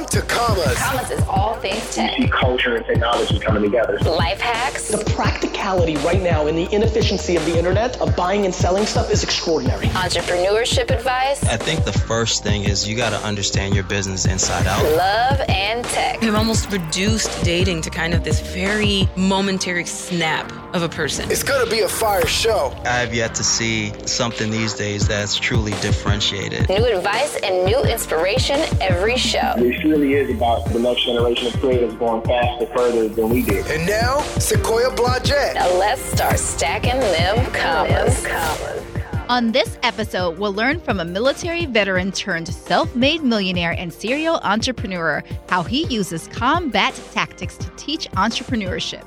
Welcome to Commas. Commas is all things tech. You see culture and technology coming together. Life hacks. The practicality right now and the inefficiency of the internet of buying and selling stuff is extraordinary. Entrepreneurship advice. I think the first thing is you got to understand your business inside out. Love and tech. We've almost reduced dating to kind of this very momentary snap of a person. It's gonna be a fire show. I have yet to see something these days that's truly differentiated. New advice and new inspiration every show. It really is about the next generation of creators going faster, further than we did. And now, Sequoia Blodgett. Now let's start stacking them commas. On this episode, we'll learn from a military veteran turned self made millionaire and serial entrepreneur how he uses combat tactics to teach entrepreneurship.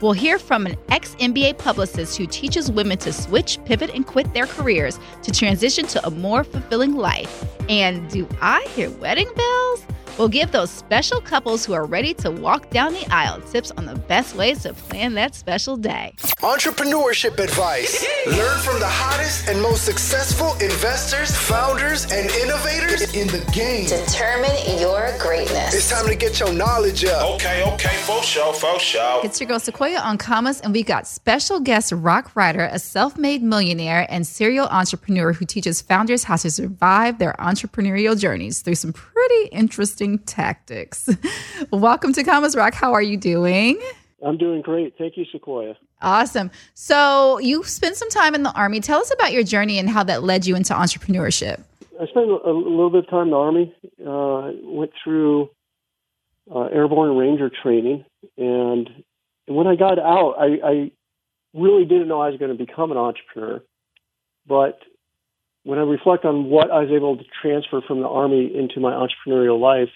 We'll hear from an ex NBA publicist who teaches women to switch, pivot, and quit their careers to transition to a more fulfilling life. And do I hear wedding bells? We'll give those special couples who are ready to walk down the aisle tips on the best ways to plan that special day. Entrepreneurship advice. Learn from the hottest and most successful investors, founders, and innovators in the game. Determine your greatness. It's time to get your knowledge up. Okay, okay, for sure, for sure. It's your girl Sequoia on Commas, and we got special guest Rock Ryder, a self made millionaire and serial entrepreneur who teaches founders how to survive their entrepreneurial journeys through some pretty interesting tactics. Welcome to Commas Rock. How are you doing? I'm doing great. Thank you, Sequoia. Awesome. So, you spent some time in the Army. Tell us about your journey and how that led you into entrepreneurship. I spent a, a little bit of time in the Army. Uh, went through uh, airborne ranger training, and, and when I got out, I, I really didn't know I was going to become an entrepreneur. But when I reflect on what I was able to transfer from the Army into my entrepreneurial life,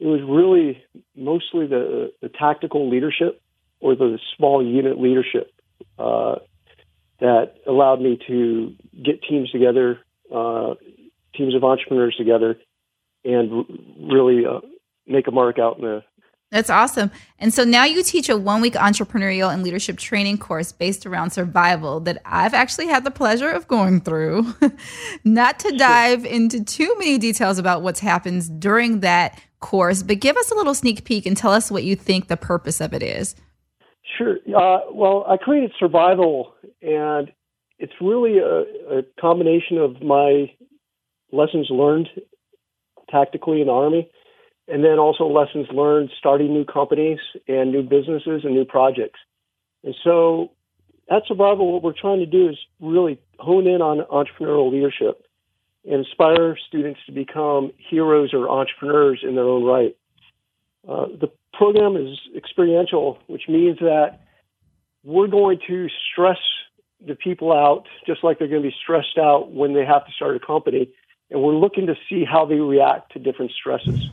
it was really mostly the, the tactical leadership or the small unit leadership uh, that allowed me to get teams together, uh, teams of entrepreneurs together, and really uh, make a mark out in the That's awesome. And so now you teach a one week entrepreneurial and leadership training course based around survival that I've actually had the pleasure of going through. Not to dive into too many details about what's happened during that course, but give us a little sneak peek and tell us what you think the purpose of it is. Sure. Uh, well, I created Survival, and it's really a, a combination of my lessons learned tactically in the Army, and then also lessons learned starting new companies and new businesses and new projects. And so at Survival, what we're trying to do is really hone in on entrepreneurial leadership and inspire students to become heroes or entrepreneurs in their own right. Uh, the program is experiential, which means that we're going to stress the people out just like they're going to be stressed out when they have to start a company. And we're looking to see how they react to different stresses.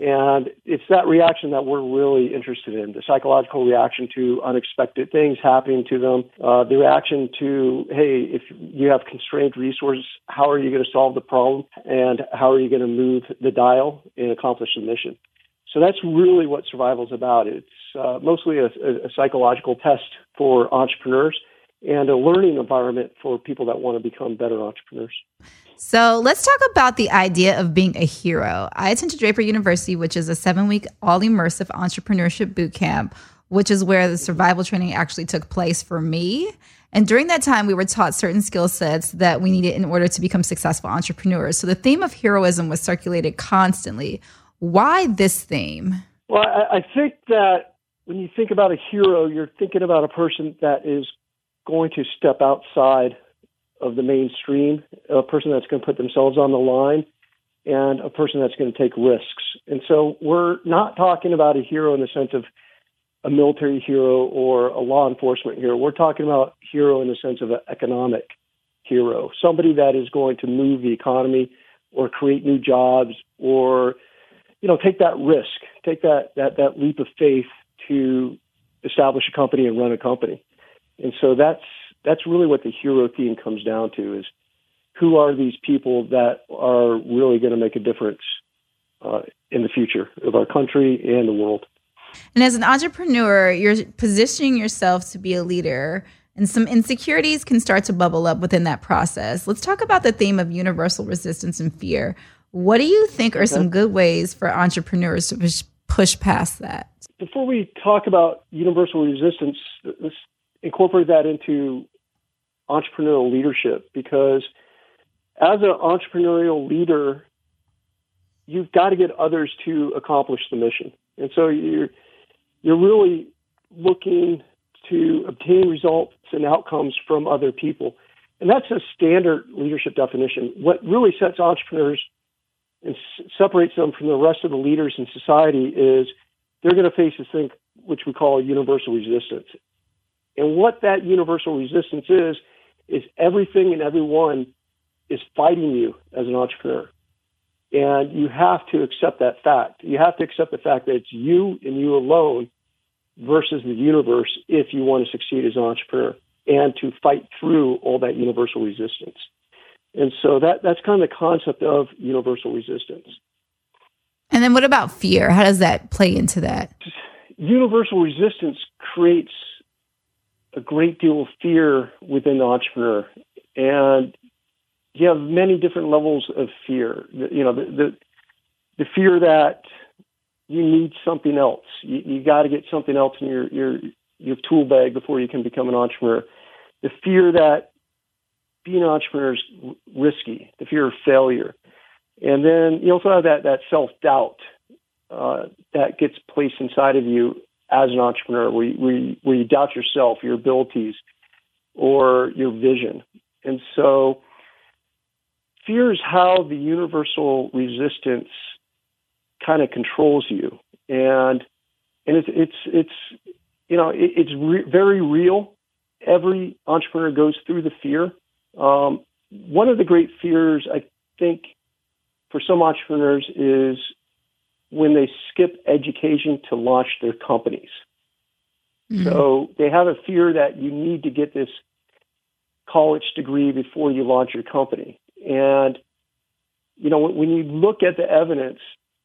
And it's that reaction that we're really interested in the psychological reaction to unexpected things happening to them, uh, the reaction to, hey, if you have constrained resources, how are you going to solve the problem? And how are you going to move the dial and accomplish the mission? So that's really what survival is about. It's uh, mostly a, a, a psychological test for entrepreneurs and a learning environment for people that want to become better entrepreneurs. So let's talk about the idea of being a hero. I attended Draper University, which is a seven week all immersive entrepreneurship boot camp, which is where the survival training actually took place for me. And during that time, we were taught certain skill sets that we needed in order to become successful entrepreneurs. So the theme of heroism was circulated constantly. Why this theme? Well, I, I think that when you think about a hero, you're thinking about a person that is going to step outside of the mainstream, a person that's going to put themselves on the line, and a person that's going to take risks. And so we're not talking about a hero in the sense of a military hero or a law enforcement hero. We're talking about hero in the sense of an economic hero, somebody that is going to move the economy or create new jobs or you know take that risk, take that that that leap of faith to establish a company and run a company. And so that's that's really what the hero theme comes down to is who are these people that are really going to make a difference uh, in the future of our country and the world. And as an entrepreneur, you're positioning yourself to be a leader, and some insecurities can start to bubble up within that process. Let's talk about the theme of universal resistance and fear. What do you think are some good ways for entrepreneurs to push, push past that? Before we talk about universal resistance, let's incorporate that into entrepreneurial leadership because as an entrepreneurial leader, you've got to get others to accomplish the mission. And so you're you're really looking to obtain results and outcomes from other people. And that's a standard leadership definition. What really sets entrepreneurs and separates them from the rest of the leaders in society is they're going to face this thing which we call universal resistance. And what that universal resistance is, is everything and everyone is fighting you as an entrepreneur. And you have to accept that fact. You have to accept the fact that it's you and you alone versus the universe if you want to succeed as an entrepreneur and to fight through all that universal resistance. And so that, that's kind of the concept of universal resistance. And then what about fear? How does that play into that? Universal resistance creates a great deal of fear within the entrepreneur. And you have many different levels of fear. You know, the, the, the fear that you need something else. You, you got to get something else in your, your, your tool bag before you can become an entrepreneur. The fear that being an entrepreneur is risky, the fear of failure. And then you also have that, that self doubt uh, that gets placed inside of you as an entrepreneur, where you, where, you, where you doubt yourself, your abilities, or your vision. And so fear is how the universal resistance kind of controls you. And and it's it's it's you know it, it's re- very real. Every entrepreneur goes through the fear. Um, one of the great fears I think for some entrepreneurs is when they skip education to launch their companies. Mm-hmm. So they have a fear that you need to get this college degree before you launch your company. And, you know, when you look at the evidence,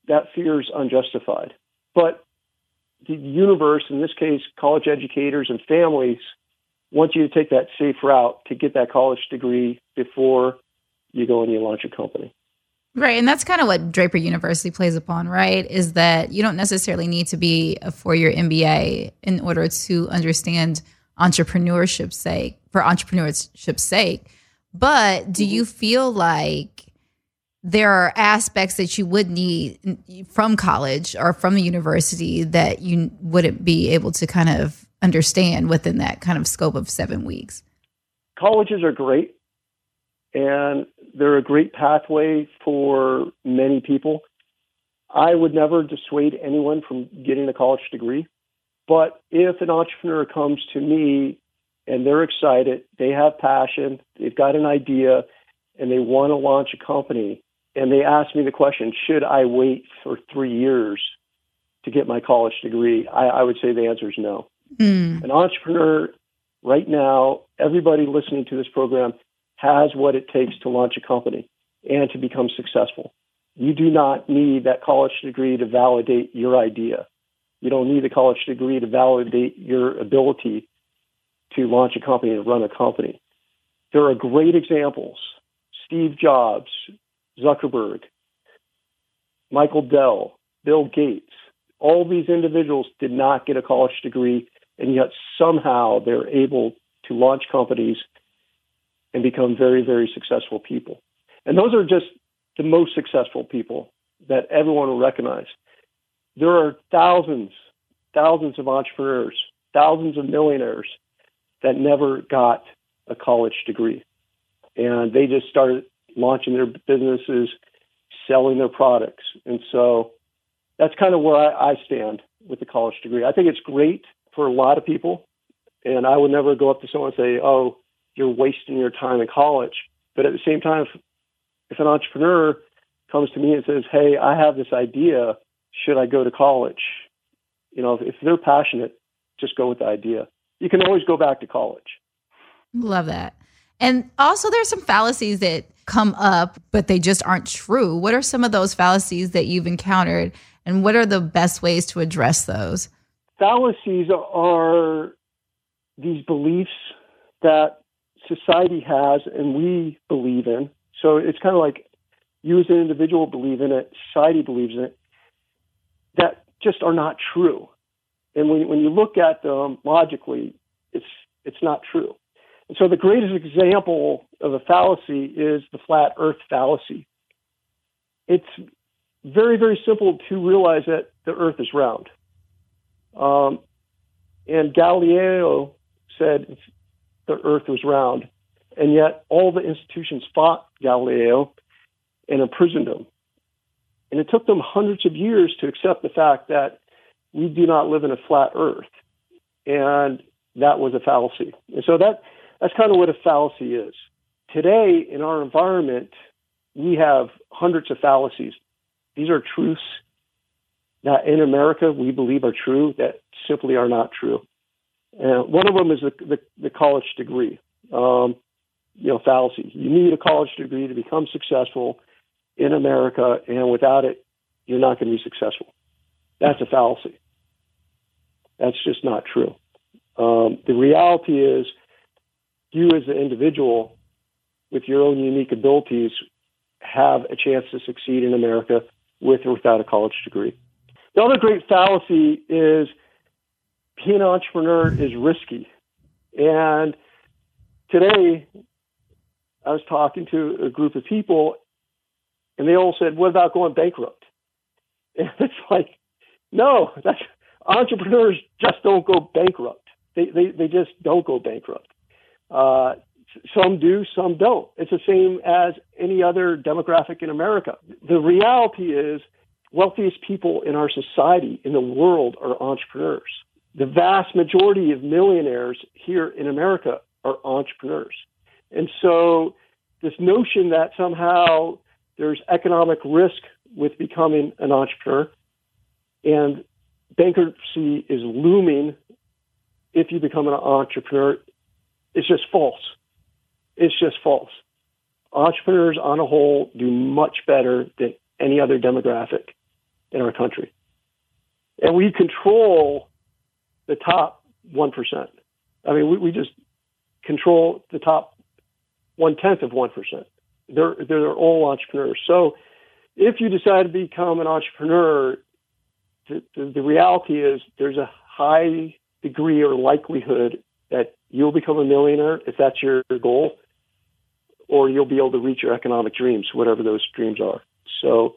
that fear is unjustified. But the universe, in this case, college educators and families, want you to take that safe route to get that college degree before you go and you launch a company. Right. And that's kind of what Draper University plays upon, right? Is that you don't necessarily need to be a four year MBA in order to understand entrepreneurship's sake, for entrepreneurship's sake. But do mm-hmm. you feel like there are aspects that you would need from college or from the university that you wouldn't be able to kind of understand within that kind of scope of seven weeks? Colleges are great and they're a great pathway for many people. I would never dissuade anyone from getting a college degree. But if an entrepreneur comes to me and they're excited, they have passion, they've got an idea, and they want to launch a company, and they ask me the question, should I wait for three years to get my college degree? I, I would say the answer is no. Mm. An entrepreneur right now, everybody listening to this program has what it takes to launch a company and to become successful. You do not need that college degree to validate your idea. You don't need a college degree to validate your ability to launch a company and run a company. There are great examples. Steve Jobs, Zuckerberg, Michael Dell, Bill Gates, all these individuals did not get a college degree, and yet somehow they're able to launch companies and become very, very successful people. And those are just the most successful people that everyone will recognize. There are thousands, thousands of entrepreneurs, thousands of millionaires that never got a college degree. And they just started launching their businesses, selling their products. And so that's kind of where I, I stand with the college degree. I think it's great for a lot of people. And I would never go up to someone and say, oh, you're wasting your time in college. But at the same time, if, if an entrepreneur comes to me and says, "Hey, I have this idea. Should I go to college?" You know, if, if they're passionate, just go with the idea. You can always go back to college. Love that. And also, there's some fallacies that come up, but they just aren't true. What are some of those fallacies that you've encountered, and what are the best ways to address those? Fallacies are these beliefs that society has and we believe in. So it's kind of like you as an individual believe in it, society believes in it, that just are not true. And when, when you look at them logically, it's, it's not true. And so the greatest example of a fallacy is the flat earth fallacy. It's very, very simple to realize that the earth is round. Um, and Galileo said the earth was round. And yet all the institutions fought Galileo and imprisoned him. And it took them hundreds of years to accept the fact that we do not live in a flat earth. And that was a fallacy. And so that that's kind of what a fallacy is. Today in our environment, we have hundreds of fallacies. These are truths that in America we believe are true that simply are not true. And one of them is the, the, the college degree. Um, you know, fallacy. You need a college degree to become successful in America, and without it, you're not going to be successful. That's a fallacy. That's just not true. Um, the reality is, you as an individual, with your own unique abilities, have a chance to succeed in America with or without a college degree. The other great fallacy is being an entrepreneur is risky. And today, I was talking to a group of people, and they all said, "What about going bankrupt?" And it's like, no, that's entrepreneurs just don't go bankrupt. They they, they just don't go bankrupt. Uh, some do, some don't. It's the same as any other demographic in America. The reality is, wealthiest people in our society, in the world, are entrepreneurs. The vast majority of millionaires here in America are entrepreneurs. And so, this notion that somehow there's economic risk with becoming an entrepreneur and bankruptcy is looming if you become an entrepreneur is just false. It's just false. Entrepreneurs on a whole do much better than any other demographic in our country. And we control the top 1%. I mean, we, we just control the top one tenth of 1%. They're, they're all entrepreneurs. So if you decide to become an entrepreneur, the, the, the reality is there's a high degree or likelihood that you'll become a millionaire if that's your goal, or you'll be able to reach your economic dreams, whatever those dreams are. So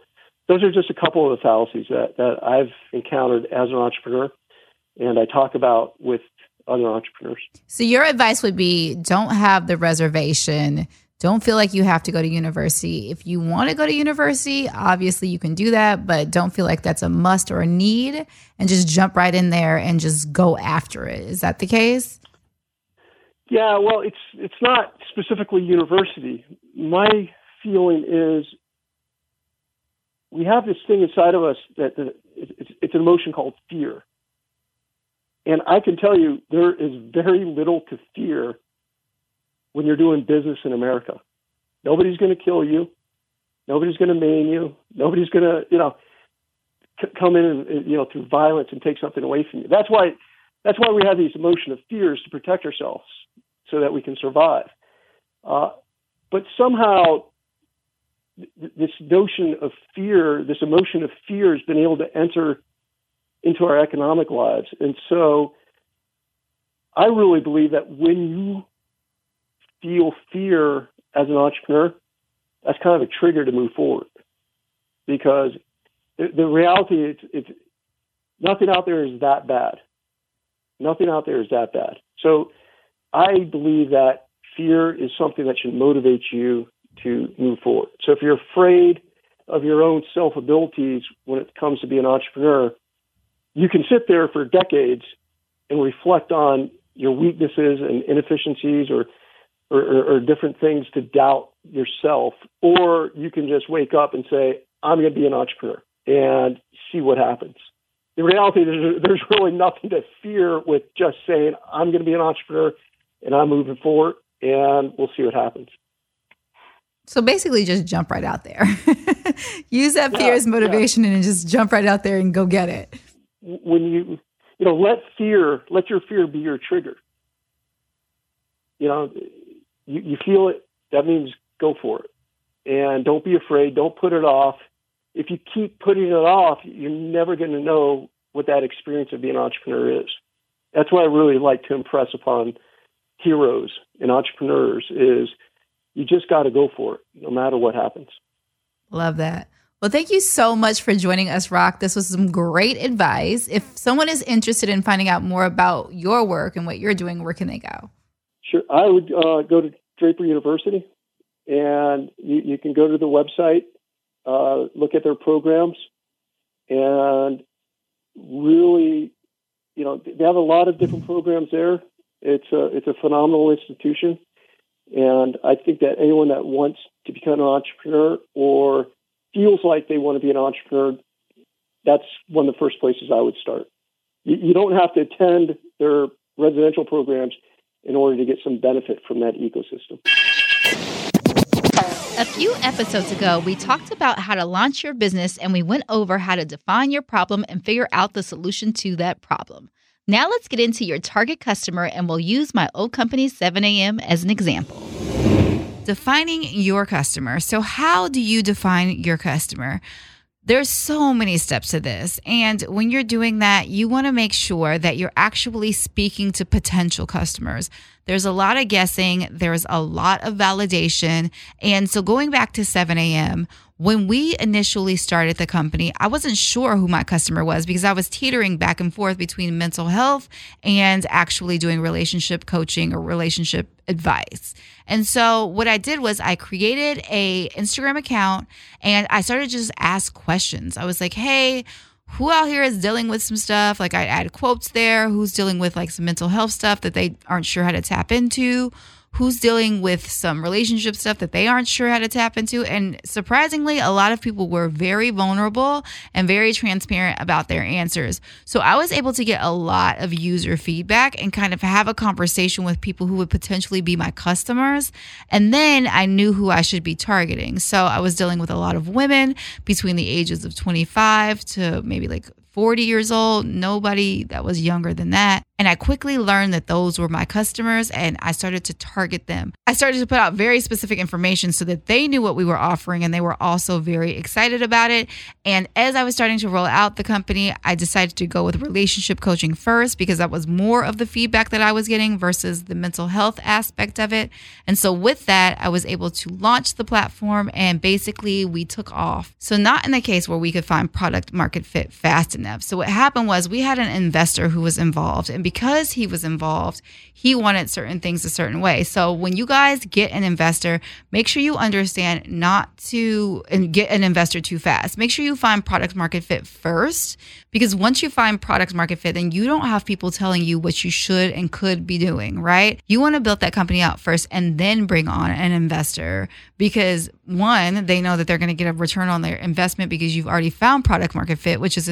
those are just a couple of the fallacies that, that I've encountered as an entrepreneur and I talk about with other entrepreneurs. So your advice would be don't have the reservation. Don't feel like you have to go to university. If you want to go to university, obviously you can do that, but don't feel like that's a must or a need and just jump right in there and just go after it. Is that the case? Yeah, well, it's it's not specifically university. My feeling is we have this thing inside of us that, that it's, it's an emotion called fear. And I can tell you, there is very little to fear when you're doing business in America. Nobody's going to kill you. Nobody's going to maim you. Nobody's going to, you know, c- come in and, you know, through violence and take something away from you. That's why, that's why we have these emotion of fears to protect ourselves so that we can survive. Uh, but somehow, th- this notion of fear, this emotion of fear, has been able to enter into our economic lives. And so I really believe that when you feel fear as an entrepreneur, that's kind of a trigger to move forward. Because the, reality it's, it's nothing out there is that bad. Nothing out there is that bad. So I believe that fear is something that should motivate you to move forward. So if you're afraid of your own self abilities when it comes to being an entrepreneur, you can sit there for decades and reflect on your weaknesses and inefficiencies or, or, or, different things to doubt yourself, or you can just wake up and say, I'm going to be an entrepreneur and see what happens. The reality is there's really nothing to fear with just saying, I'm going to be an entrepreneur and I'm moving forward and we'll see what happens. So basically, just jump right out there. Use that fear yeah, as motivation yeah. and just jump right out there and go get it when you you know let fear let your fear be your trigger you know you, you feel it that means go for it and don't be afraid. Don't put it off. If you keep putting it off, you're never going to know what that experience of being an entrepreneur is. That's what I really like to impress upon heroes and entrepreneurs is you just got to go for it no matter what happens. Love that. Well, thank you so much for joining us, Rock. This was some great advice. If someone is interested in finding out more about your work and what you're doing, where can they go? Sure. I would uh, go to Draper University and you, you can go to the website, uh, look at their programs, and really, you know, they have a lot of different programs there. It's a, it's a phenomenal institution. And I think that anyone that wants to become an entrepreneur or feels like they want to be an entrepreneur, that's one of the first places I would start. You, you don't have to attend their residential programs in order to get some benefit from that ecosystem. A few episodes ago, we talked about how to launch your business and we went over how to define your problem and figure out the solution to that problem. Now let's get into your target customer and we'll use my old company 7am as an example. Defining your customer. So, how do you define your customer? There's so many steps to this. And when you're doing that, you want to make sure that you're actually speaking to potential customers. There's a lot of guessing, there's a lot of validation. And so, going back to 7 a.m., when we initially started the company, I wasn't sure who my customer was because I was teetering back and forth between mental health and actually doing relationship coaching or relationship advice. And so what I did was I created a Instagram account and I started just ask questions. I was like, "Hey, who out here is dealing with some stuff? Like I add quotes there, who's dealing with like some mental health stuff that they aren't sure how to tap into?" Who's dealing with some relationship stuff that they aren't sure how to tap into. And surprisingly, a lot of people were very vulnerable and very transparent about their answers. So I was able to get a lot of user feedback and kind of have a conversation with people who would potentially be my customers. And then I knew who I should be targeting. So I was dealing with a lot of women between the ages of 25 to maybe like 40 years old, nobody that was younger than that. And I quickly learned that those were my customers and I started to target them. I started to put out very specific information so that they knew what we were offering and they were also very excited about it. And as I was starting to roll out the company, I decided to go with relationship coaching first because that was more of the feedback that I was getting versus the mental health aspect of it. And so with that, I was able to launch the platform and basically we took off. So not in the case where we could find product market fit fast So what happened was we had an investor who was involved and because he was involved, he wanted certain things a certain way. So when you guys get an investor, make sure you understand not to get an investor too fast. Make sure you find product market fit first because once you find product market fit, then you don't have people telling you what you should and could be doing, right? You want to build that company out first and then bring on an investor because one, they know that they're going to get a return on their investment because you've already found product market fit, which is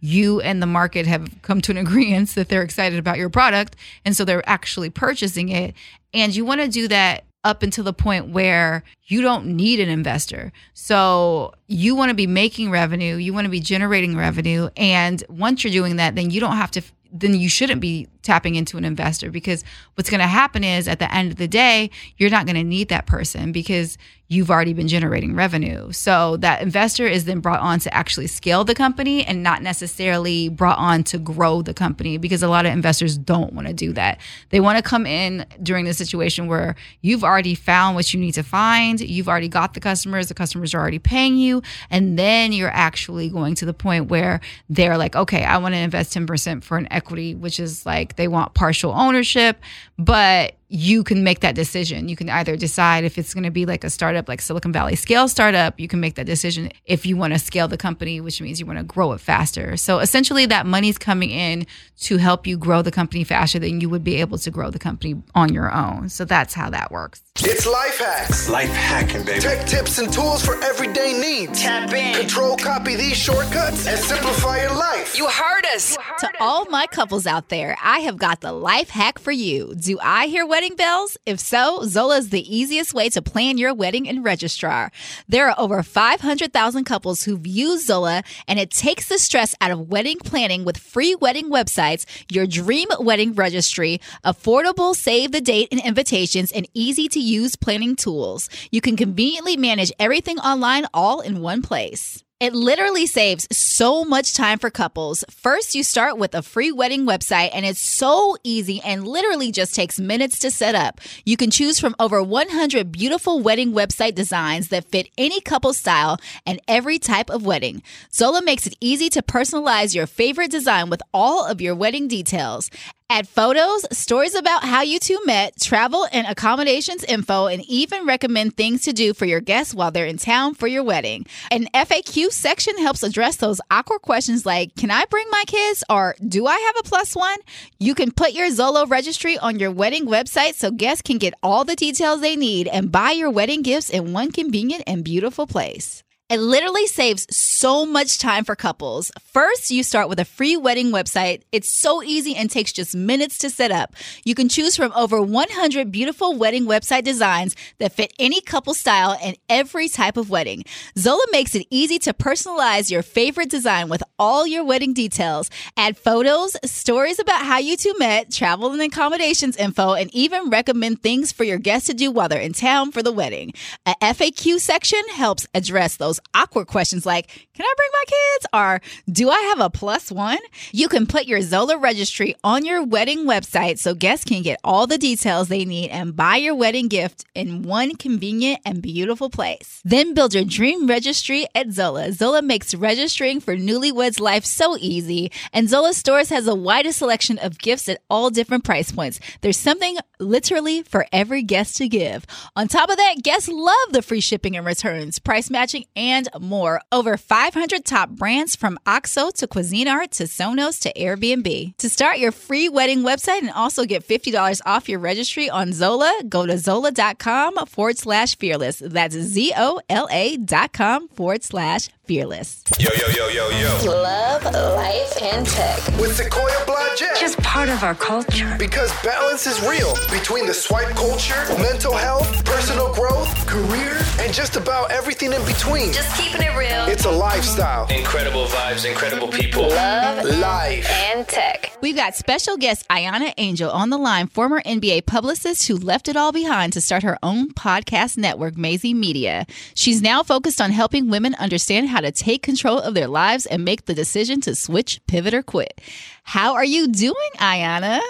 you and the market have come to an agreement that they're excited about your product. And so they're actually purchasing it. And you want to do that up until the point where you don't need an investor. So you want to be making revenue, you want to be generating revenue. And once you're doing that, then you don't have to, then you shouldn't be tapping into an investor because what's going to happen is at the end of the day, you're not going to need that person because you've already been generating revenue. So that investor is then brought on to actually scale the company and not necessarily brought on to grow the company because a lot of investors don't want to do that. They want to come in during the situation where you've already found what you need to find, you've already got the customers, the customers are already paying you, and then you're actually going to the point where they're like, okay, I want to invest 10% for an equity, which is like they want partial ownership, but you can make that decision. You can either decide if it's going to be like a startup, like Silicon Valley scale startup. You can make that decision if you want to scale the company, which means you want to grow it faster. So essentially, that money's coming in to help you grow the company faster than you would be able to grow the company on your own. So that's how that works. It's life hacks. Life hacking, baby. Tech tips and tools for everyday needs. Tap in. Control, copy these shortcuts, and simplify your life. You heard us. To all my couples out there, I have got the life hack for you. Do I hear what? Wedding bells? If so, Zola is the easiest way to plan your wedding and registrar. There are over 500,000 couples who've used Zola, and it takes the stress out of wedding planning with free wedding websites, your dream wedding registry, affordable save the date and invitations, and easy to use planning tools. You can conveniently manage everything online all in one place. It literally saves so much time for couples. First, you start with a free wedding website, and it's so easy and literally just takes minutes to set up. You can choose from over 100 beautiful wedding website designs that fit any couple style and every type of wedding. Zola makes it easy to personalize your favorite design with all of your wedding details. Add photos, stories about how you two met, travel and accommodations info, and even recommend things to do for your guests while they're in town for your wedding. An FAQ section helps address those awkward questions like Can I bring my kids? or Do I have a plus one? You can put your Zola registry on your wedding website so guests can get all the details they need and buy your wedding gifts in one convenient and beautiful place. It literally saves so much time for couples. First, you start with a free wedding website. It's so easy and takes just minutes to set up. You can choose from over 100 beautiful wedding website designs that fit any couple style and every type of wedding. Zola makes it easy to personalize your favorite design with all your wedding details. Add photos, stories about how you two met, travel and accommodations info, and even recommend things for your guests to do while they're in town for the wedding. A FAQ section helps address those those awkward questions like, Can I bring my kids? or Do I have a plus one? You can put your Zola registry on your wedding website so guests can get all the details they need and buy your wedding gift in one convenient and beautiful place. Then build your dream registry at Zola. Zola makes registering for newlyweds life so easy, and Zola Stores has the widest selection of gifts at all different price points. There's something literally for every guest to give. On top of that, guests love the free shipping and returns, price matching, and and more. Over 500 top brands from OXO to Cuisinart to Sonos to Airbnb. To start your free wedding website and also get $50 off your registry on Zola, go to zola.com forward slash fearless. That's Z O L A dot com forward slash fearless. Yo, yo, yo, yo, yo. Love, life, and tech. With Sequoia Blodgett. Just part of our culture. Because balance is real between the swipe culture, mental health, personal growth, career, and just about everything in between. Just keeping it real. It's a lifestyle. Incredible vibes, incredible people. Love, Life. and tech. We've got special guest Ayana Angel on the line, former NBA publicist who left it all behind to start her own podcast network, Maisie Media. She's now focused on helping women understand how to take control of their lives and make the decision to switch, pivot, or quit. How are you doing, Ayana?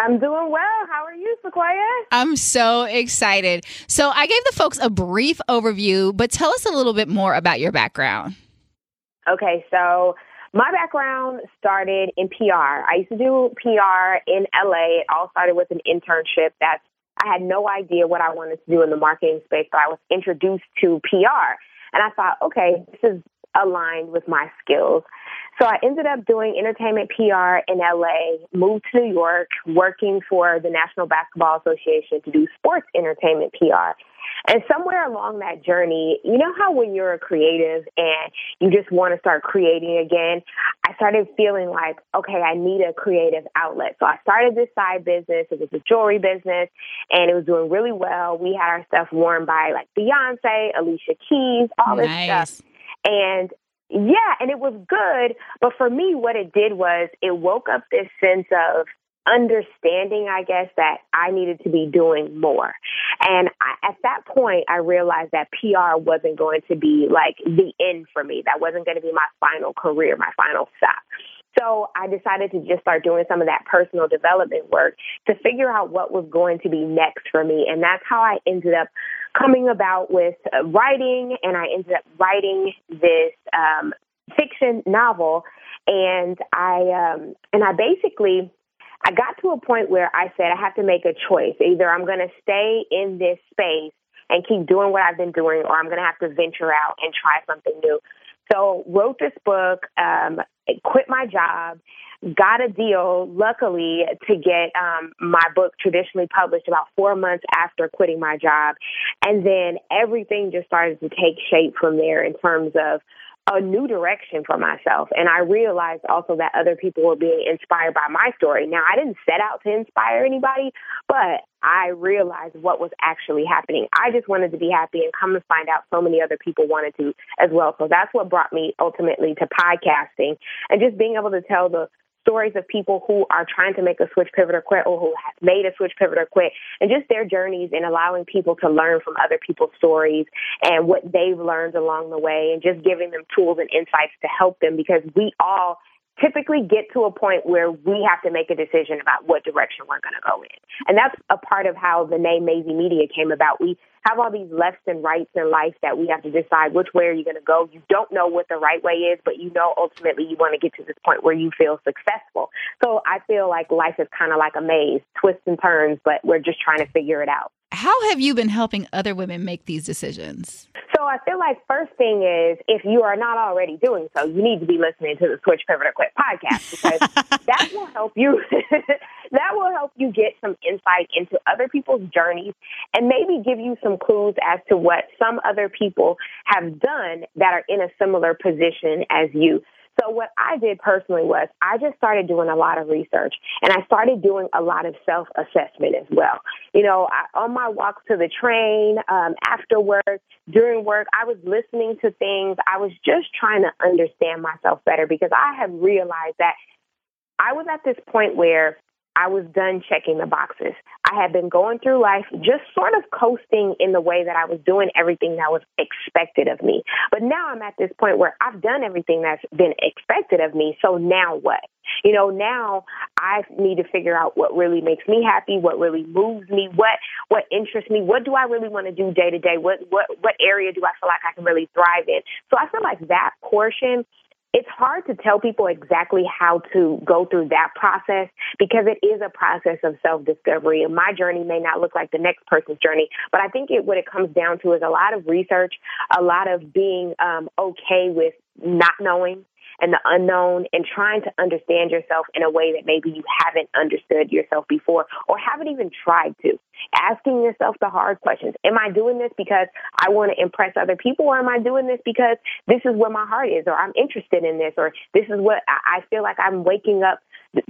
I'm doing well. How are you, Sequoia? I'm so excited. So, I gave the folks a brief overview, but tell us a little bit more about your background. Okay, so my background started in PR. I used to do PR in LA. It all started with an internship that's I had no idea what I wanted to do in the marketing space, but I was introduced to PR. And I thought, okay, this is aligned with my skills. So I ended up doing entertainment PR in LA, moved to New York, working for the National Basketball Association to do sports entertainment PR. And somewhere along that journey, you know how when you're a creative and you just want to start creating again, I started feeling like, okay, I need a creative outlet. So I started this side business. It was a jewelry business and it was doing really well. We had our stuff worn by like Beyonce, Alicia Keys, all this Nice. stuff. And yeah, and it was good. But for me, what it did was it woke up this sense of understanding, I guess, that I needed to be doing more. And I, at that point, I realized that PR wasn't going to be like the end for me. That wasn't going to be my final career, my final stop. So I decided to just start doing some of that personal development work to figure out what was going to be next for me. And that's how I ended up coming about with uh, writing, and I ended up writing this um, fiction novel. And I um, and I basically I got to a point where I said I have to make a choice. Either I'm going to stay in this space and keep doing what I've been doing, or I'm going to have to venture out and try something new. So wrote this book, um, quit my job, got a deal, luckily, to get um, my book traditionally published about four months after quitting my job. And then everything just started to take shape from there in terms of a new direction for myself. And I realized also that other people were being inspired by my story. Now, I didn't set out to inspire anybody, but I realized what was actually happening. I just wanted to be happy and come to find out so many other people wanted to as well. So that's what brought me ultimately to podcasting and just being able to tell the stories of people who are trying to make a switch, pivot, or quit, or who have made a switch, pivot, or quit, and just their journeys and allowing people to learn from other people's stories and what they've learned along the way, and just giving them tools and insights to help them because we all typically get to a point where we have to make a decision about what direction we're going to go in. And that's a part of how the name Maisie Media came about. We have all these lefts and rights in life that we have to decide which way are you going to go. You don't know what the right way is, but you know ultimately you want to get to this point where you feel successful. So I feel like life is kind of like a maze, twists and turns, but we're just trying to figure it out. How have you been helping other women make these decisions? So I feel like first thing is if you are not already doing so, you need to be listening to the Switch Pivot or Quit podcast because that will help you that will help you get some insight into other people's journeys and maybe give you some clues as to what some other people have done that are in a similar position as you. So what I did personally was I just started doing a lot of research and I started doing a lot of self assessment as well. You know, I, on my walks to the train, um, after work, during work, I was listening to things. I was just trying to understand myself better because I have realized that I was at this point where I was done checking the boxes. I had been going through life just sort of coasting in the way that I was doing everything that was expected of me. But now I'm at this point where I've done everything that's been expected of me. So now what? You know, now I need to figure out what really makes me happy, what really moves me, what what interests me, what do I really want to do day to day, what what what area do I feel like I can really thrive in. So I feel like that portion it's hard to tell people exactly how to go through that process because it is a process of self discovery. And my journey may not look like the next person's journey, but I think it, what it comes down to is a lot of research, a lot of being um, okay with not knowing and the unknown and trying to understand yourself in a way that maybe you haven't understood yourself before or haven't even tried to. Asking yourself the hard questions. Am I doing this because I want to impress other people or am I doing this because this is where my heart is or I'm interested in this or this is what I feel like I'm waking up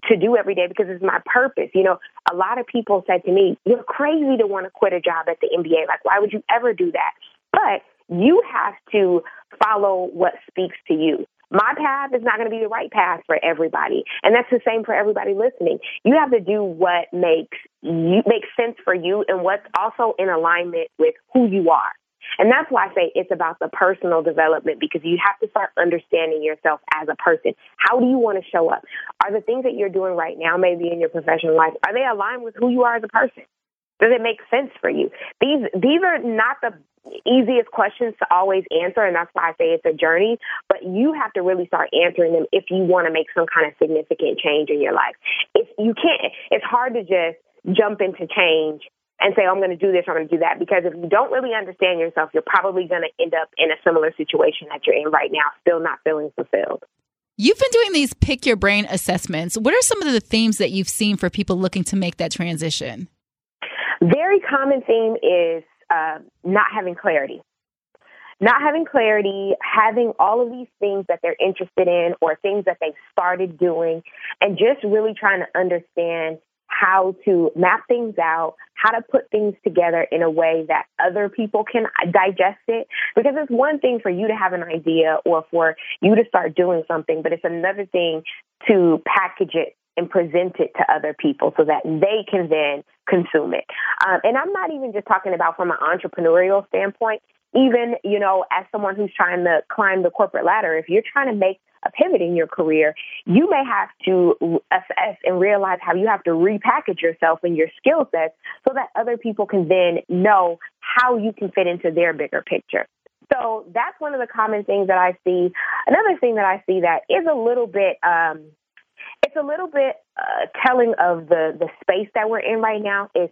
to do every day because it's my purpose. You know, a lot of people said to me, you're crazy to want to quit a job at the NBA. Like, why would you ever do that? But you have to follow what speaks to you. My path is not going to be the right path for everybody. And that's the same for everybody listening. You have to do what makes you makes sense for you and what's also in alignment with who you are. And that's why I say it's about the personal development because you have to start understanding yourself as a person. How do you want to show up? Are the things that you're doing right now, maybe in your professional life, are they aligned with who you are as a person? Does it make sense for you? These these are not the easiest questions to always answer, and that's why I say it's a journey. But you have to really start answering them if you want to make some kind of significant change in your life. If you can't, it's hard to just jump into change and say, oh, I'm going to do this, I'm going to do that. Because if you don't really understand yourself, you're probably going to end up in a similar situation that you're in right now, still not feeling fulfilled. You've been doing these pick your brain assessments. What are some of the themes that you've seen for people looking to make that transition? Very common theme is uh, not having clarity. Not having clarity, having all of these things that they're interested in or things that they've started doing, and just really trying to understand how to map things out, how to put things together in a way that other people can digest it. Because it's one thing for you to have an idea or for you to start doing something, but it's another thing to package it and present it to other people so that they can then consume it. Um, and I'm not even just talking about from an entrepreneurial standpoint. Even, you know, as someone who's trying to climb the corporate ladder, if you're trying to make a pivot in your career, you may have to assess and realize how you have to repackage yourself and your skill sets so that other people can then know how you can fit into their bigger picture. So that's one of the common things that I see. Another thing that I see that is a little bit um, it's a little bit uh, telling of the the space that we're in right now. Is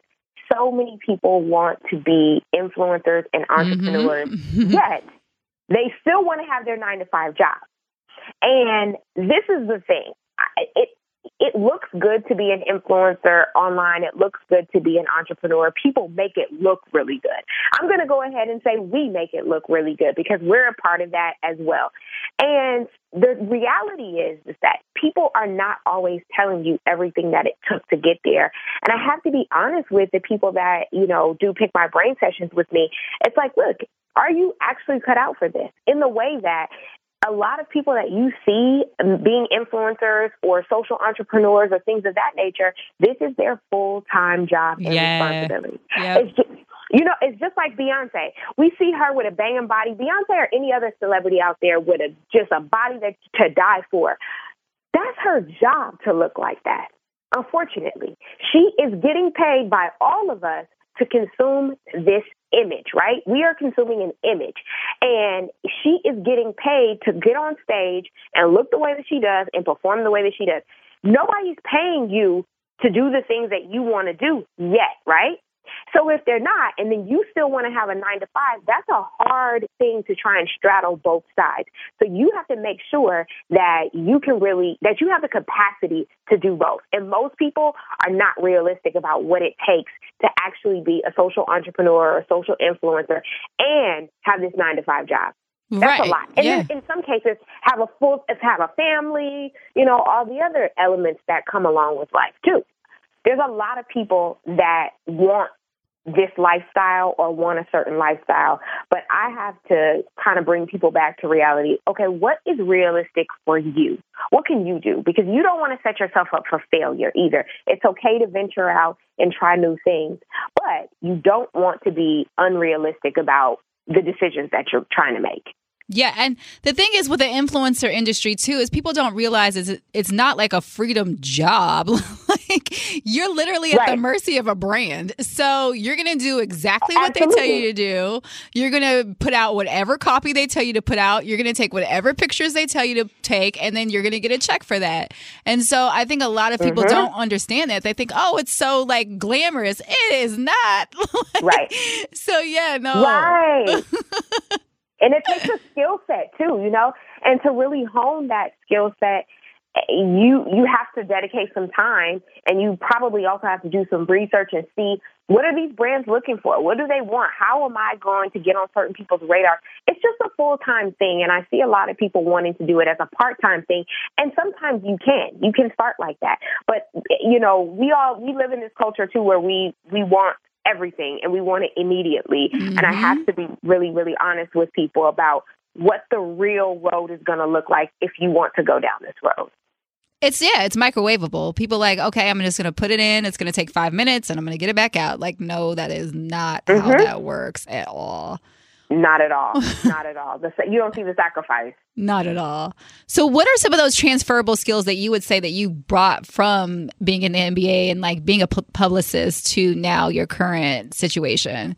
so many people want to be influencers and mm-hmm. entrepreneurs, mm-hmm. yet they still want to have their nine to five job. And this is the thing. It, it looks good to be an influencer online. It looks good to be an entrepreneur. People make it look really good. I'm going to go ahead and say we make it look really good because we're a part of that as well. And the reality is, is that people are not always telling you everything that it took to get there. And I have to be honest with the people that, you know, do pick my brain sessions with me. It's like, look, are you actually cut out for this? In the way that a lot of people that you see um, being influencers or social entrepreneurs or things of that nature, this is their full time job and yeah. responsibility. Yep. It's just, you know, it's just like Beyonce. We see her with a banging body. Beyonce or any other celebrity out there with a just a body that to die for. That's her job to look like that. Unfortunately, she is getting paid by all of us to consume this image, right? We are consuming an image. And she is getting paid to get on stage and look the way that she does and perform the way that she does. Nobody's paying you to do the things that you want to do yet, right? So if they're not, and then you still want to have a nine to five, that's a hard thing to try and straddle both sides. So you have to make sure that you can really, that you have the capacity to do both. And most people are not realistic about what it takes to actually be a social entrepreneur or a social influencer and have this nine to five job. That's right. a lot. And yeah. in some cases, have a full, have a family, you know, all the other elements that come along with life too. There's a lot of people that want this lifestyle or want a certain lifestyle, but I have to kind of bring people back to reality. Okay, what is realistic for you? What can you do? Because you don't want to set yourself up for failure either. It's okay to venture out and try new things, but you don't want to be unrealistic about the decisions that you're trying to make. Yeah, and the thing is with the influencer industry too is people don't realize is it's not like a freedom job. like you're literally at right. the mercy of a brand. So you're going to do exactly what Absolutely. they tell you to do. You're going to put out whatever copy they tell you to put out. You're going to take whatever pictures they tell you to take and then you're going to get a check for that. And so I think a lot of people mm-hmm. don't understand that. They think, "Oh, it's so like glamorous." It is not. like, right. So yeah, no. Right. And it takes a skill set too, you know, and to really hone that skill set, you you have to dedicate some time, and you probably also have to do some research and see what are these brands looking for? What do they want? How am I going to get on certain people's radar? It's just a full time thing, and I see a lot of people wanting to do it as a part time thing. And sometimes you can, you can start like that. But you know, we all we live in this culture too, where we we want everything and we want it immediately. Mm-hmm. And I have mm-hmm. to be really, really honest with people about what the real road is going to look like if you want to go down this road. It's yeah, it's microwavable. People like, okay, I'm just going to put it in. It's going to take five minutes, and I'm going to get it back out. Like, no, that is not mm-hmm. how that works at all. Not at all. Not at all. The, you don't see the sacrifice. Not at all. So, what are some of those transferable skills that you would say that you brought from being in the NBA and like being a publicist to now your current situation?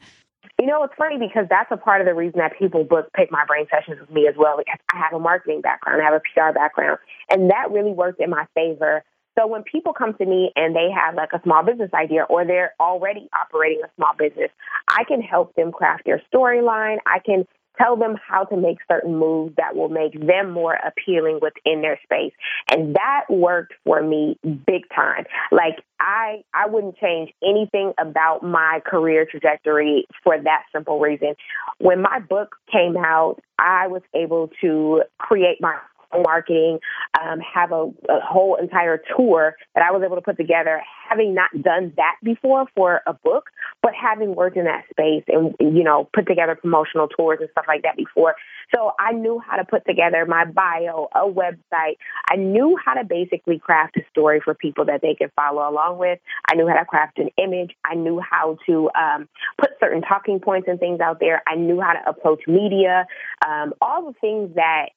You know, it's funny because that's a part of the reason that people book pick my brain sessions with me as well. Because I have a marketing background, I have a PR background, and that really worked in my favor so when people come to me and they have like a small business idea or they're already operating a small business, I can help them craft their storyline. I can tell them how to make certain moves that will make them more appealing within their space. And that worked for me big time. Like I I wouldn't change anything about my career trajectory for that simple reason. When my book came out, I was able to create my marketing, um, have a, a whole entire tour that I was able to put together, having not done that before for a book, but having worked in that space and, you know, put together promotional tours and stuff like that before. So I knew how to put together my bio, a website. I knew how to basically craft a story for people that they could follow along with. I knew how to craft an image. I knew how to um, put certain talking points and things out there. I knew how to approach media, um, all the things that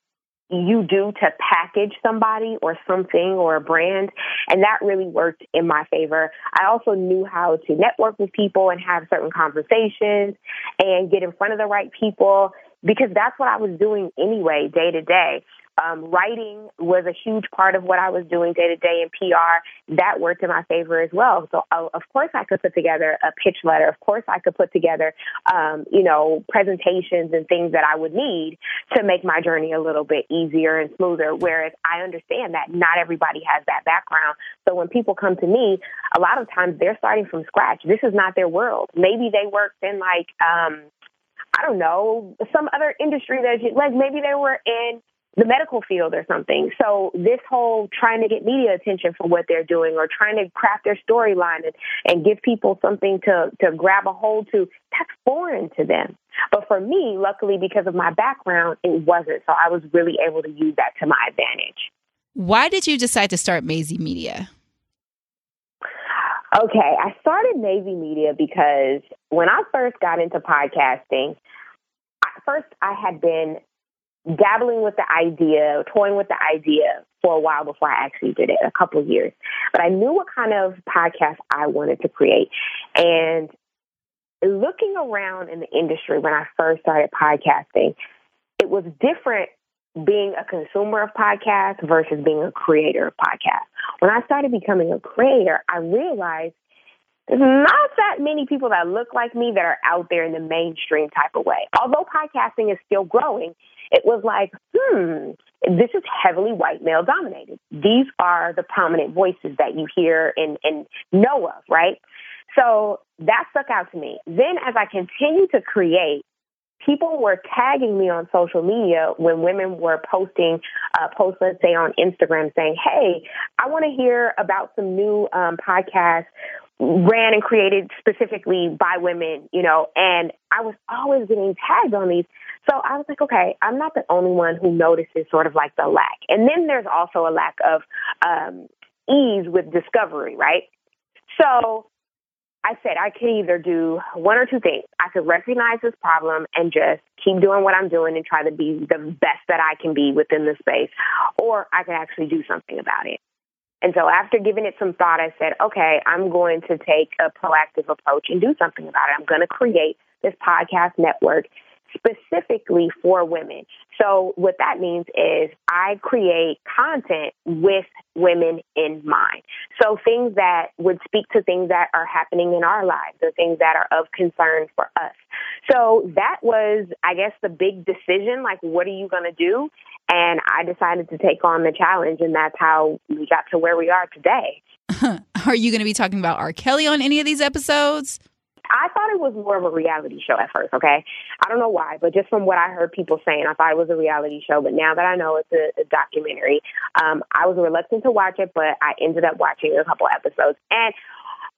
you do to package somebody or something or a brand. And that really worked in my favor. I also knew how to network with people and have certain conversations and get in front of the right people because that's what I was doing anyway, day to day. Um, writing was a huge part of what I was doing day to day in PR. That worked in my favor as well. So, uh, of course, I could put together a pitch letter. Of course, I could put together, um, you know, presentations and things that I would need to make my journey a little bit easier and smoother. Whereas I understand that not everybody has that background. So when people come to me, a lot of times they're starting from scratch. This is not their world. Maybe they worked in like, um, I don't know, some other industry that, like maybe they were in the medical field or something. So this whole trying to get media attention for what they're doing or trying to craft their storyline and, and give people something to, to grab a hold to, that's foreign to them. But for me, luckily, because of my background, it wasn't. So I was really able to use that to my advantage. Why did you decide to start Mayzie Media? Okay, I started Mayzie Media because when I first got into podcasting, first I had been dabbling with the idea, toying with the idea for a while before I actually did it, a couple of years. But I knew what kind of podcast I wanted to create. And looking around in the industry when I first started podcasting, it was different being a consumer of podcasts versus being a creator of podcasts. When I started becoming a creator, I realized there's not that many people that look like me that are out there in the mainstream type of way. Although podcasting is still growing, it was like, hmm, this is heavily white male dominated. These are the prominent voices that you hear and, and know of, right? So that stuck out to me. Then as I continued to create, people were tagging me on social media when women were posting uh, posts, let's say on Instagram, saying, "Hey, I want to hear about some new um, podcasts ran and created specifically by women, you know." And I was always getting tagged on these, so I was like, "Okay, I'm not the only one who notices sort of like the lack." And then there's also a lack of um, ease with discovery, right? So I said I could either do one or two things. I could recognize this problem and just keep doing what I'm doing and try to be the best that I can be within the space, or I could actually do something about it. And so after giving it some thought, I said, okay, I'm going to take a proactive approach and do something about it. I'm going to create this podcast network specifically for women. So what that means is I create content with women in mind. So things that would speak to things that are happening in our lives, the things that are of concern for us. So that was, I guess, the big decision. Like, what are you going to do? And I decided to take on the challenge, and that's how we got to where we are today. are you going to be talking about R. Kelly on any of these episodes? I thought it was more of a reality show at first, okay? I don't know why, but just from what I heard people saying, I thought it was a reality show. But now that I know it's a, a documentary, um, I was reluctant to watch it, but I ended up watching a couple episodes. And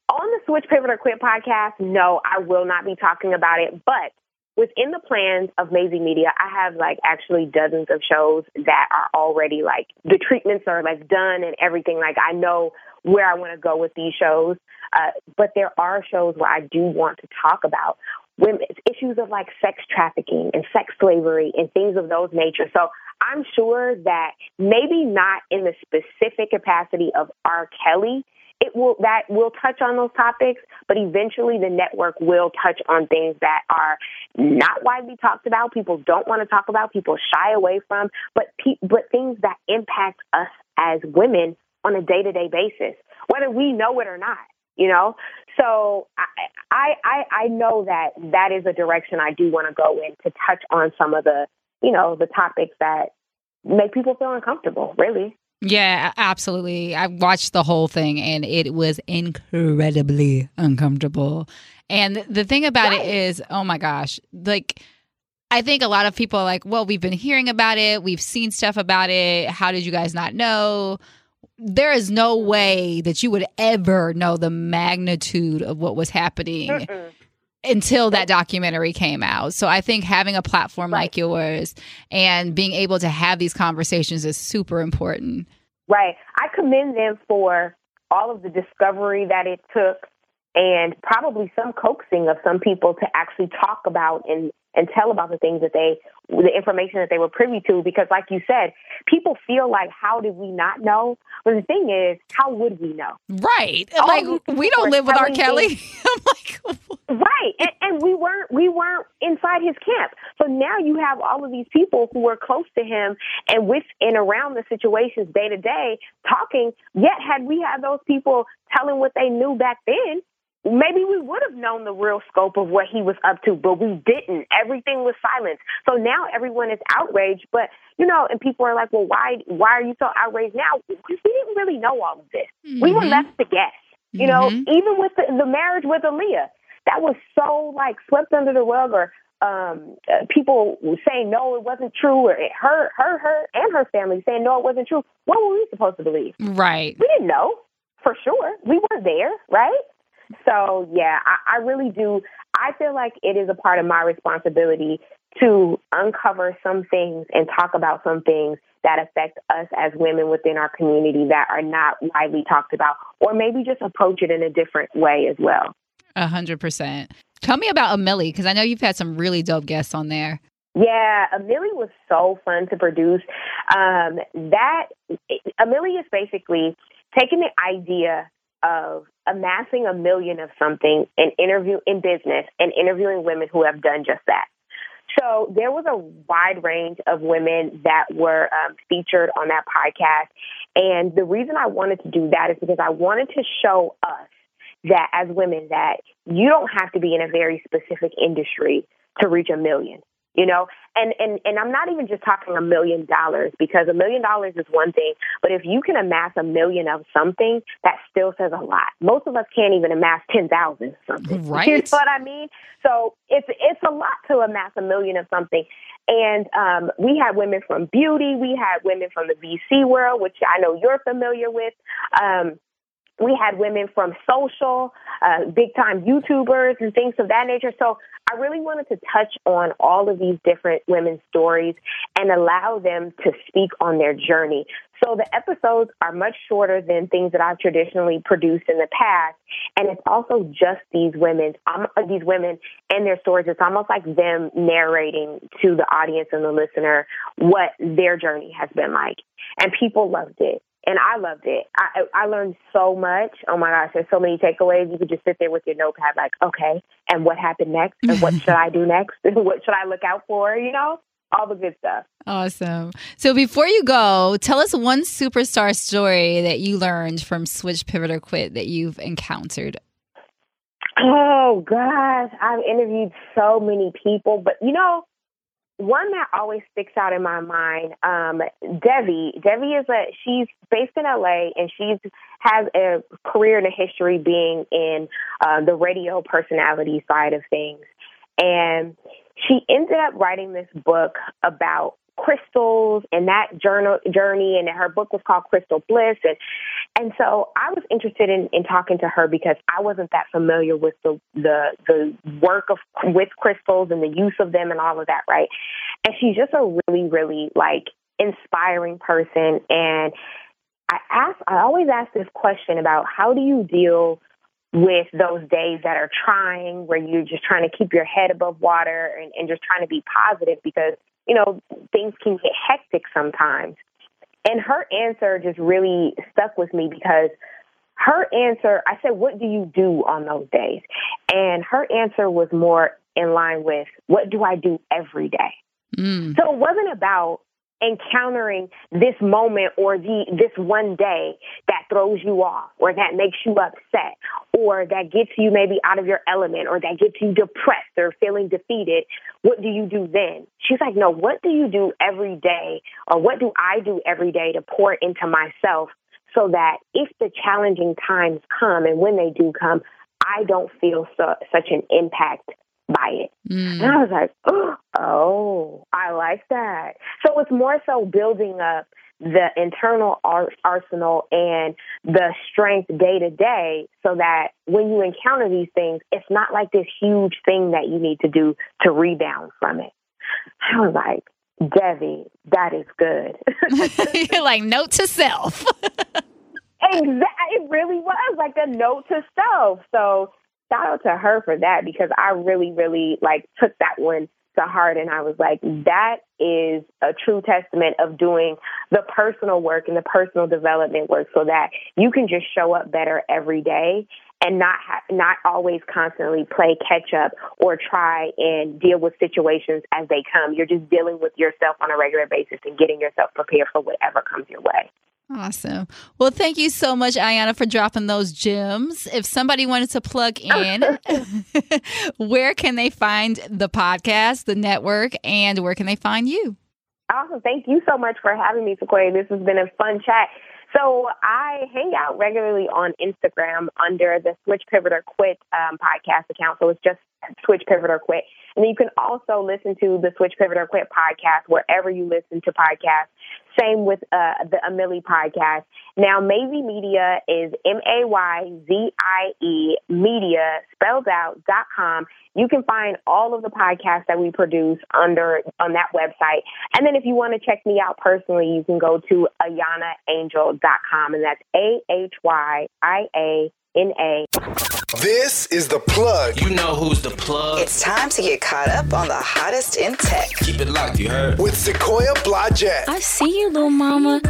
on the Switch Pivot or Quit podcast, no, I will not be talking about it. But within the plans of Mayzie Media, I have like actually dozens of shows that are already like the treatments are like done and everything. Like I know where I want to go with these shows. Uh, but there are shows where I do want to talk about women's issues of like sex trafficking and sex slavery and things of those nature. So I'm sure that maybe not in the specific capacity of R. Kelly, it will that will touch on those topics, but eventually the network will touch on things that are not widely talked about. People don't want to talk about. People shy away from, but pe- but things that impact us as women on a day to day basis, whether we know it or not. You know, so I, I I know that that is a direction I do want to go in to touch on some of the you know the topics that make people feel uncomfortable. Really. Yeah, absolutely. I watched the whole thing and it was incredibly uncomfortable. And the thing about right. it is, oh my gosh, like I think a lot of people are like, well, we've been hearing about it, we've seen stuff about it. How did you guys not know? there is no way that you would ever know the magnitude of what was happening Mm-mm. until that documentary came out. So I think having a platform right. like yours and being able to have these conversations is super important. Right. I commend them for all of the discovery that it took and probably some coaxing of some people to actually talk about and and tell about the things that they the information that they were privy to because like you said people feel like how did we not know? But the thing is how would we know? Right. All like we don't live with r. kelly. i'm like right. And, and we weren't we weren't inside his camp. So now you have all of these people who were close to him and with and around the situations day to day talking yet had we had those people telling what they knew back then maybe we would have known the real scope of what he was up to, but we didn't. Everything was silence. So now everyone is outraged, but you know, and people are like, well, why, why are you so outraged now? Because we didn't really know all of this. Mm-hmm. We were mm-hmm. left to guess. You know, mm-hmm. even with the, the marriage with Aaliyah, that was so like swept under the rug or um, uh, people saying no, it wasn't true, or her, her, her, and her family saying no, it wasn't true. What were we supposed to believe? Right. We didn't know for sure. We weren't there, right? So, yeah, I, I really do. I feel like it is a part of my responsibility to uncover some things and talk about some things that affect us as women within our community that are not widely talked about, or maybe just approach it in a different way as well. A hundred percent. Tell me about Amelie because I know you've had some really dope guests on there. Yeah, Amelie was so fun to produce. Um, that Amelie is basically taking the idea of amassing a million of something and interview in business and interviewing women who have done just that. So there was a wide range of women that were um, featured on that podcast. And the reason I wanted to do that is because I wanted to show us that as women that you don't have to be in a very specific industry to reach a million you know? And and and i'm not even just talking a million dollars because a million dollars is one thing but if you can amass a million of something that still says a lot. Most of us can't even amass ten thousand something. Right. you know what i mean? So it's it's a lot to amass a million of something. And um, we had women from beauty we had women from the vc world which i know you're familiar with. Um, we had women from social, uh, big time YouTubers and things of that nature. So I really wanted to touch on all of these different women's stories and allow them to speak on their journey. So the episodes are much shorter than things that I've traditionally produced in the past, and it's also just these women, um, these women and their stories. It's almost like them narrating to the audience and the listener what their journey has been like, and people loved it and I loved it. I I learned so much. Oh my gosh, there's so many takeaways. You could just sit there with your notepad, like, okay, and what happened next, and what should I do next, and what should I look out for? You know, all the good stuff. Awesome. So before you go, tell us one superstar story that you learned from Switch Pivot or Quit that you've encountered. Oh gosh, I've interviewed so many people, but you know, one that always sticks out in my mind, um, Devi. Devi is a she's based in LA and she's has a career and a history being in uh, the radio personality side of things. And she ended up writing this book about crystals and that journal journey and her book was called crystal bliss and and so i was interested in, in talking to her because i wasn't that familiar with the the the work of with crystals and the use of them and all of that right and she's just a really really like inspiring person and i ask i always ask this question about how do you deal with those days that are trying where you're just trying to keep your head above water and, and just trying to be positive because you know, things can get hectic sometimes. And her answer just really stuck with me because her answer, I said, What do you do on those days? And her answer was more in line with, What do I do every day? Mm. So it wasn't about encountering this moment or the this one day that throws you off or that makes you upset or that gets you maybe out of your element or that gets you depressed or feeling defeated what do you do then? She's like no what do you do every day or what do i do every day to pour into myself so that if the challenging times come and when they do come i don't feel such an impact by it. Mm. And I was like, oh, I like that. So it's more so building up the internal arsenal and the strength day to day so that when you encounter these things, it's not like this huge thing that you need to do to rebound from it. I was like, Devi, that is good. You're like, note to self. exactly. It really was like a note to self. So shout out to her for that because I really, really like took that one to heart. And I was like, that is a true testament of doing the personal work and the personal development work so that you can just show up better every day and not ha- not always constantly play catch up or try and deal with situations as they come. You're just dealing with yourself on a regular basis and getting yourself prepared for whatever comes your way. Awesome. Well, thank you so much, Ahyiana, for dropping those gems. If somebody wanted to plug in, where can they find the podcast, the network, and where can they find you? Awesome. Thank you so much for having me, Sequoia. This has been a fun chat. So I hang out regularly on Instagram under the Switch Pivot or Quit um, podcast account. So it's just Switch Pivot or Quit. And you can also listen to the Switch Pivot or Quit podcast wherever you listen to podcasts. Same with uh, the Amelie podcast. Now, Mayzie Media is M A Y Z I E media spelled out dot com. You can find all of the podcasts that we produce under on that website. And then if you want to check me out personally, you can go to ahyianaangel.com and that's A H Y I A N A. This is the plug. You know who's the plug. It's time to get caught up on the hottest in tech. Keep it locked, you heard? With Sequoia Blodgett. I see you, little mama.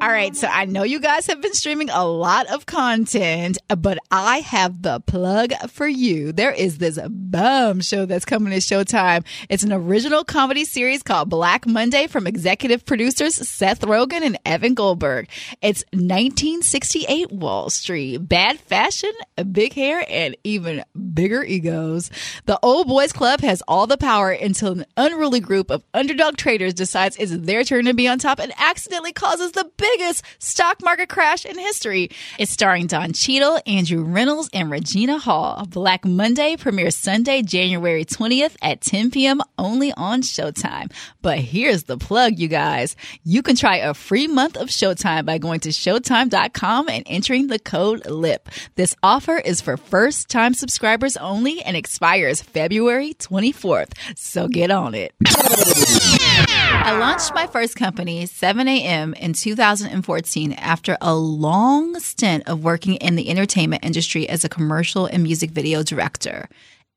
All right, so I know you guys have been streaming a lot of content, but I have the plug for you. There is this bum show that's coming to Showtime. It's an original comedy series called Black Monday from executive producers Seth Rogen and Evan Goldberg. It's 1968 Wall Street, bad fashion, big hair, and even bigger egos. The Old Boys Club has all the power until an unruly group of underdog traders decides it's their turn to be on top and accidentally causes the biggest stock market crash in history. It's starring Don Cheadle, Andrew Reynolds, and Regina Hall. Black Monday premieres Sunday, January 20th at 10 p.m. only on Showtime. But here's the plug, you guys. You can try a free month of Showtime by going to Showtime.com and entering the code LIP. This offer is for first time subscribers only and expires February 24th. So get on it. I launched my first company, 7 a.m., in 2014 after a long stint of working in the entertainment industry as a commercial and music video director.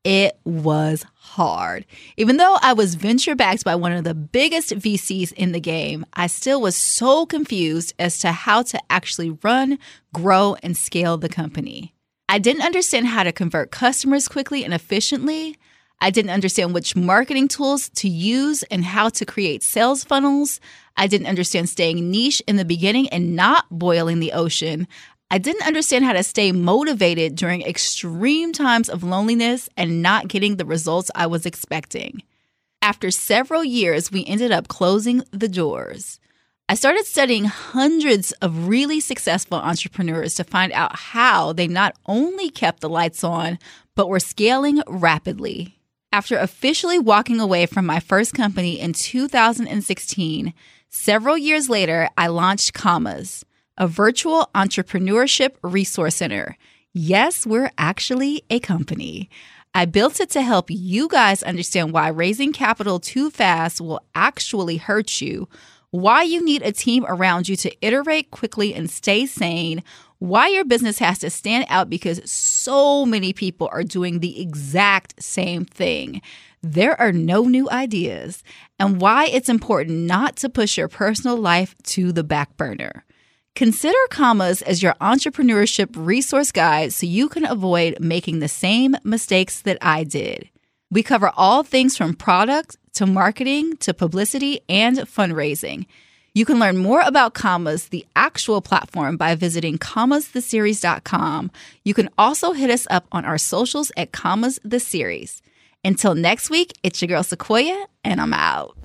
It was hard. Even though I was venture backed by one of the biggest VCs in the game, I still was so confused as to how to actually run, grow, and scale the company. I didn't understand how to convert customers quickly and efficiently. I didn't understand which marketing tools to use and how to create sales funnels. I didn't understand staying niche in the beginning and not boiling the ocean. I didn't understand how to stay motivated during extreme times of loneliness and not getting the results I was expecting. After several years, we ended up closing the doors. I started studying hundreds of really successful entrepreneurs to find out how they not only kept the lights on, but were scaling rapidly. After officially walking away from my first company in 2016, several years later, I launched Commas, a virtual entrepreneurship resource center. Yes, we're actually a company. I built it to help you guys understand why raising capital too fast will actually hurt you, why you need a team around you to iterate quickly and stay sane, why your business has to stand out because so many people are doing the exact same thing. There are no new ideas, and why it's important not to push your personal life to the back burner. Consider Commas as your entrepreneurship resource guide so you can avoid making the same mistakes that I did. We cover all things from product to marketing to publicity and fundraising. You can learn more about Commas, the actual platform, by visiting commastheseries.com. You can also hit us up on our socials at Commas the Series. Until next week, it's your girl Sequoia, and I'm out.